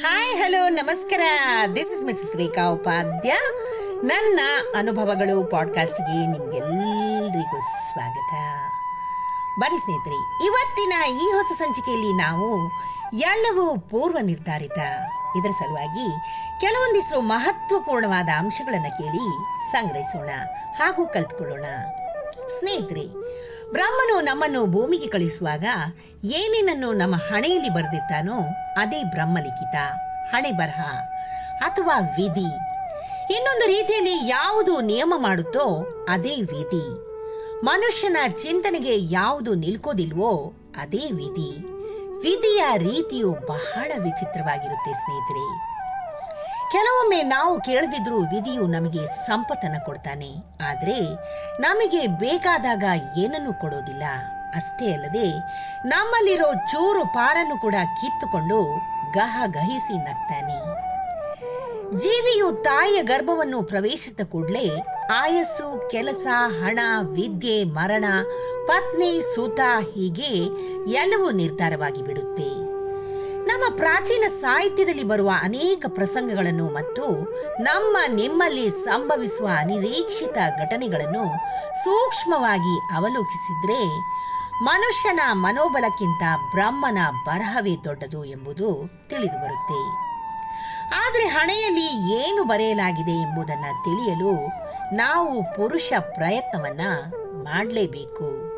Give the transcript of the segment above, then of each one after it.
Hi hello ನಮಸ್ಕಾರ this is Miss Rekha Upadhya ನನ್ನ ಅನುಭವಗಳು ಪಾಡ್ಕಾಸ್ಟ್ಗೆ ನಿಮ್ಗೆಲ್ಲರಿಗೂ ಸ್ವಾಗತ. ಬನ್ನಿ ಸ್ನೇಹಿತರೆ, ಇವತ್ತಿನ ಈ ಹೊಸ ಸಂಚಿಕೆಯಲ್ಲಿ ನಾವು ಎಲ್ಲವೂ ಪೂರ್ವ ನಿರ್ಧಾರಿತ. ಇದರ ಸಲುವಾಗಿ ಕೆಲವೊಂದಿಷ್ಟು ಮಹತ್ವಪೂರ್ಣವಾದ ಅಂಶಗಳನ್ನು ಕೇಳಿ ಸಂಗ್ರಹಿಸೋಣ ಹಾಗೂ ಕಲ್ತ್ಕೊಳ್ಳೋಣ. ಸ್ನೇಹಿತರೆ, ಬ್ರಹ್ಮನು ನಮ್ಮನ್ನು ಭೂಮಿಗೆ ಕಳಿಸುವಾಗ ಏನೇನನ್ನು ನಮ್ಮ ಹಣೆಯಲ್ಲಿ ಬರೆದಿರ್ತಾನೋ ಅದೇ ಬ್ರಹ್ಮಲಿಖಿತ, ಹಣೆ ಬರಹ ಅಥವಾ ವಿಧಿ. ಇನ್ನೊಂದು ರೀತಿಯಲ್ಲಿ ಯಾವುದು ನಿಯಮ ಮಾಡುತ್ತೋ ಅದೇ ವಿಧಿ. ಮನುಷ್ಯನ ಚಿಂತನೆಗೆ ಯಾವುದು ನಿಲ್ಕೋದಿಲ್ವೋ ಅದೇ ವಿಧಿ. ವಿಧಿಯ ರೀತಿಯು ಬಹಳ ವಿಚಿತ್ರವಾಗಿರುತ್ತೆ ಸ್ನೇಹಿತರೆ. ಕೆಲವೊಮ್ಮೆ ನಾವು ಕೇಳದಿದ್ರೂ ವಿಧಿಯು ನಮಗೆ ಸಂಪತ್ತನ್ನು ಕೊಡ್ತಾನೆ. ಆದರೆ ನಮಗೆ ಬೇಕಾದಾಗ ಏನನ್ನು ಕೊಡೋದಿಲ್ಲ. ಅಷ್ಟೇ ಅಲ್ಲದೆ ನಮ್ಮಲ್ಲಿರೋ ಚೂರು ಪಾರನ್ನು ಕೂಡ ಕಿತ್ತುಕೊಂಡು ಗಹ ಗಹಿಸಿ ನಗ್ತಾನೆ. ಜೀವಿಯು ತಾಯಿಯ ಗರ್ಭವನ್ನು ಪ್ರವೇಶಿಸಿದ ಕೂಡಲೇ ಆಯಸ್ಸು, ಕೆಲಸ, ಹಣ, ವಿದ್ಯೆ, ಮರಣ, ಪತ್ನಿ, ಸೂತ ಹೀಗೆ ಎಲ್ಲವೂ ನಿರ್ಧಾರವಾಗಿ ಬಿಡುತ್ತೆ. ನಮ್ಮ ಪ್ರಾಚೀನ ಸಾಹಿತ್ಯದಲ್ಲಿ ಬರುವ ಅನೇಕ ಪ್ರಸಂಗಗಳನ್ನು ಮತ್ತು ನಮ್ಮ ನಿಮ್ಮಲ್ಲಿ ಸಂಭವಿಸುವ ಅನಿರೀಕ್ಷಿತ ಘಟನೆಗಳನ್ನು ಸೂಕ್ಷ್ಮವಾಗಿ ಅವಲೋಕಿಸಿದ್ರೆ ಮನುಷ್ಯನ ಮನೋಬಲಕ್ಕಿಂತ ಬ್ರಹ್ಮನ ಬರಹವೇ ದೊಡ್ಡದು ಎಂಬುದು ತಿಳಿದು ಬರುತ್ತೆ. ಆದರೆ ಹಣೆಯಲ್ಲಿ ಏನು ಬರೆಯಲಾಗಿದೆ ಎಂಬುದನ್ನು ತಿಳಿಯಲು ನಾವು ಪುರುಷ ಪ್ರಯತ್ನವನ್ನು ಮಾಡಲೇಬೇಕು.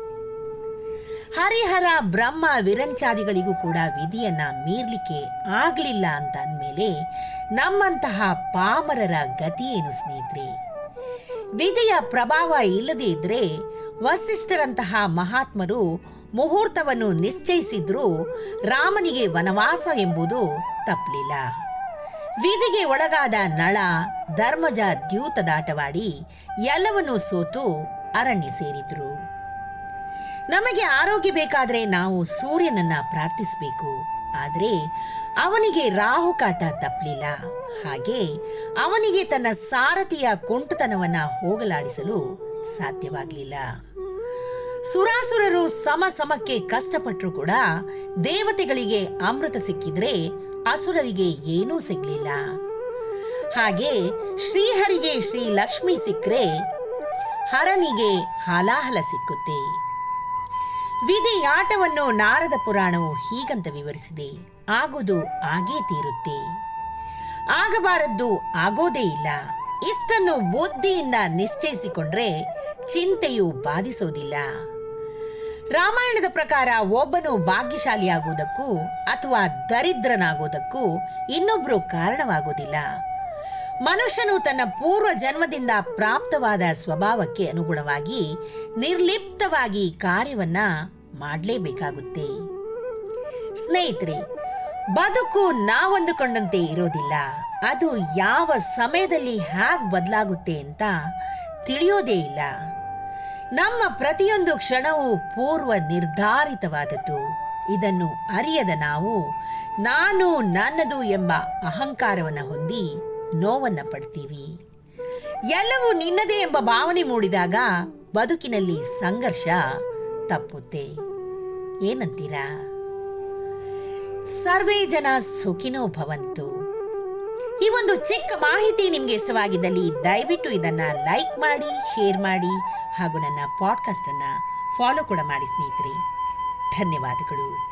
ಹರಿಹರ ಬ್ರಹ್ಮ ವಿರಂಚಾದಿಗಳಿಗೂ ಕೂಡ ವಿಧಿಯನ್ನು ಮೀರ್ಲಿಕ್ಕೆ ಆಗಲಿಲ್ಲ ಅಂತ ಅಂದಮೇಲೆ ನಮ್ಮಂತಹ ಪಾಮರರ ಗತಿ ಏನು ಸ್ನೇಹಿತರೆ? ವಿಧಿಯ ಪ್ರಭಾವ ಇಲ್ಲದೇ ಇದ್ದರೆ ವಸಿಷ್ಠರಂತಹ ಮಹಾತ್ಮರು ಮುಹೂರ್ತವನ್ನು ನಿಶ್ಚಯಿಸಿದ್ರೂ ರಾಮನಿಗೆ ವನವಾಸ ಎಂಬುದು ತಪ್ಪಲಿಲ್ಲ ವಿಧಿಗೆ ಒಳಗಾದ ನಳ, ಧರ್ಮಜ ದ್ಯೂತದಾಟವಾಡಿ ಎಲ್ಲವನ್ನೂ ಸೋತು ಅರಣ್ಯ ಸೇರಿದ್ರು. ನಮಗೆ ಆರೋಗ್ಯ ಬೇಕಾದರೆ ನಾವು ಸೂರ್ಯನನ್ನ ಪ್ರಾರ್ಥಿಸಬೇಕು. ಆದರೆ ಅವನಿಗೆ ರಾಹುಕಾಟ ತಪ್ಪಲಿಲ್ಲ ಹಾಗೆ ಅವನಿಗೆ ತನ್ನ ಸಾರಥಿಯ ಕುಂಟುತನವನ್ನ ಹೋಗಲಾಡಿಸಲು ಸಾಧ್ಯವಾಗಲಿಲ್ಲ. ಸುರಾಸುರರು ಸಮ ಸಮಕ್ಕೆ ಕಷ್ಟಪಟ್ಟರು ಕೂಡ ದೇವತೆಗಳಿಗೆ ಅಮೃತ ಸಿಕ್ಕಿದ್ರೆ ಅಸುರರಿಗೆ ಏನೂ ಸಿಗಲಿಲ್ಲ. ಹಾಗೆ ಶ್ರೀಹರಿಗೆ ಶ್ರೀ ಲಕ್ಷ್ಮಿ ಸಿಕ್ಕರೆ ಹರನಿಗೆ ಹಾಲಾಹಲ ಸಿಕ್ಕುತ್ತೆ. ವಿಧಿಯಾಟವನ್ನು ನಾರದ ಪುರಾಣವು ಹೀಗಂತ ವಿವರಿಸಿದೆ. ಆಗುವುದು ಆಗೇ ತೀರುತ್ತೆ. ಆಗಬಾರದ್ದು ಆಗೋದೇ ಇಲ್ಲ. ಇಷ್ಟನ್ನು ಬುದ್ಧಿಯಿಂದ ನಿಶ್ಚಯಿಸಿಕೊಂಡ್ರೆ ಚಿಂತೆಯು ಬಾಧಿಸೋದಿಲ್ಲ. ರಾಮಾಯಣದ ಪ್ರಕಾರ ಒಬ್ಬನು ಭಾಗ್ಯಶಾಲಿಯಾಗುವುದಕ್ಕೂ ಅಥವಾ ದರಿದ್ರನಾಗುವುದಕ್ಕೂ ಇನ್ನೊಬ್ಬರು ಕಾರಣವಾಗುವುದಿಲ್ಲ. ಮನುಷ್ಯನು ತನ್ನ ಪೂರ್ವ ಜನ್ಮದಿಂದ ಪ್ರಾಪ್ತವಾದ ಸ್ವಭಾವಕ್ಕೆ ಅನುಗುಣವಾಗಿ ನಿರ್ಲಿಪ್ತವಾಗಿ ಕಾರ್ಯವನ್ನ ಮಾಡಲೇಬೇಕಾಗುತ್ತೆ. ಸ್ನೇಹಿತರೆ, ಬದುಕು ನಾವಂದುಕೊಂಡಂತೆ ಇರೋದಿಲ್ಲ. ಅದು ಯಾವ ಸಮಯದಲ್ಲಿ ಹೇಗೆ ಬದಲಾಗುತ್ತೆ ಅಂತ ತಿಳಿಯೋದೇ ಇಲ್ಲ. ನಮ್ಮ ಪ್ರತಿಯೊಂದು ಕ್ಷಣವೂ ಪೂರ್ವ ನಿರ್ಧಾರಿತವಾದದ್ದು. ಇದನ್ನು ಅರಿಯದ ನಾವು, ನಾನು ನನ್ನದು ಎಂಬ ಅಹಂಕಾರವನ್ನು ಹೊಂದಿ ನೋವನ್ನ ಪಡ್ತೀವಿ. ಎಲ್ಲವೂ ನಿನ್ನದೇ ಎಂಬ ಭಾವನೆ ಮೂಡಿದಾಗ ಬದುಕಿನಲ್ಲಿ ಸಂಘರ್ಷ ತಪ್ಪುತ್ತೆ. ಏನಂತೀರಾ? ಸರ್ವೇ ಜನ ಸುಖಿನೋ ಭವಂತು. ಈ ಒಂದು ಚಿಕ್ಕ ಮಾಹಿತಿ ನಿಮಗೆ ಇಷ್ಟವಾಗಿದ್ದಲ್ಲಿ ದಯವಿಟ್ಟು ಇದನ್ನು ಲೈಕ್ ಮಾಡಿ, ಶೇರ್ ಮಾಡಿ ಹಾಗೂ ನನ್ನ ಪಾಡ್ಕಾಸ್ಟನ್ನು ಫಾಲೋ ಕೂಡ ಮಾಡಿ ಸ್ನೇಹಿತರೆ. ಧನ್ಯವಾದಗಳು.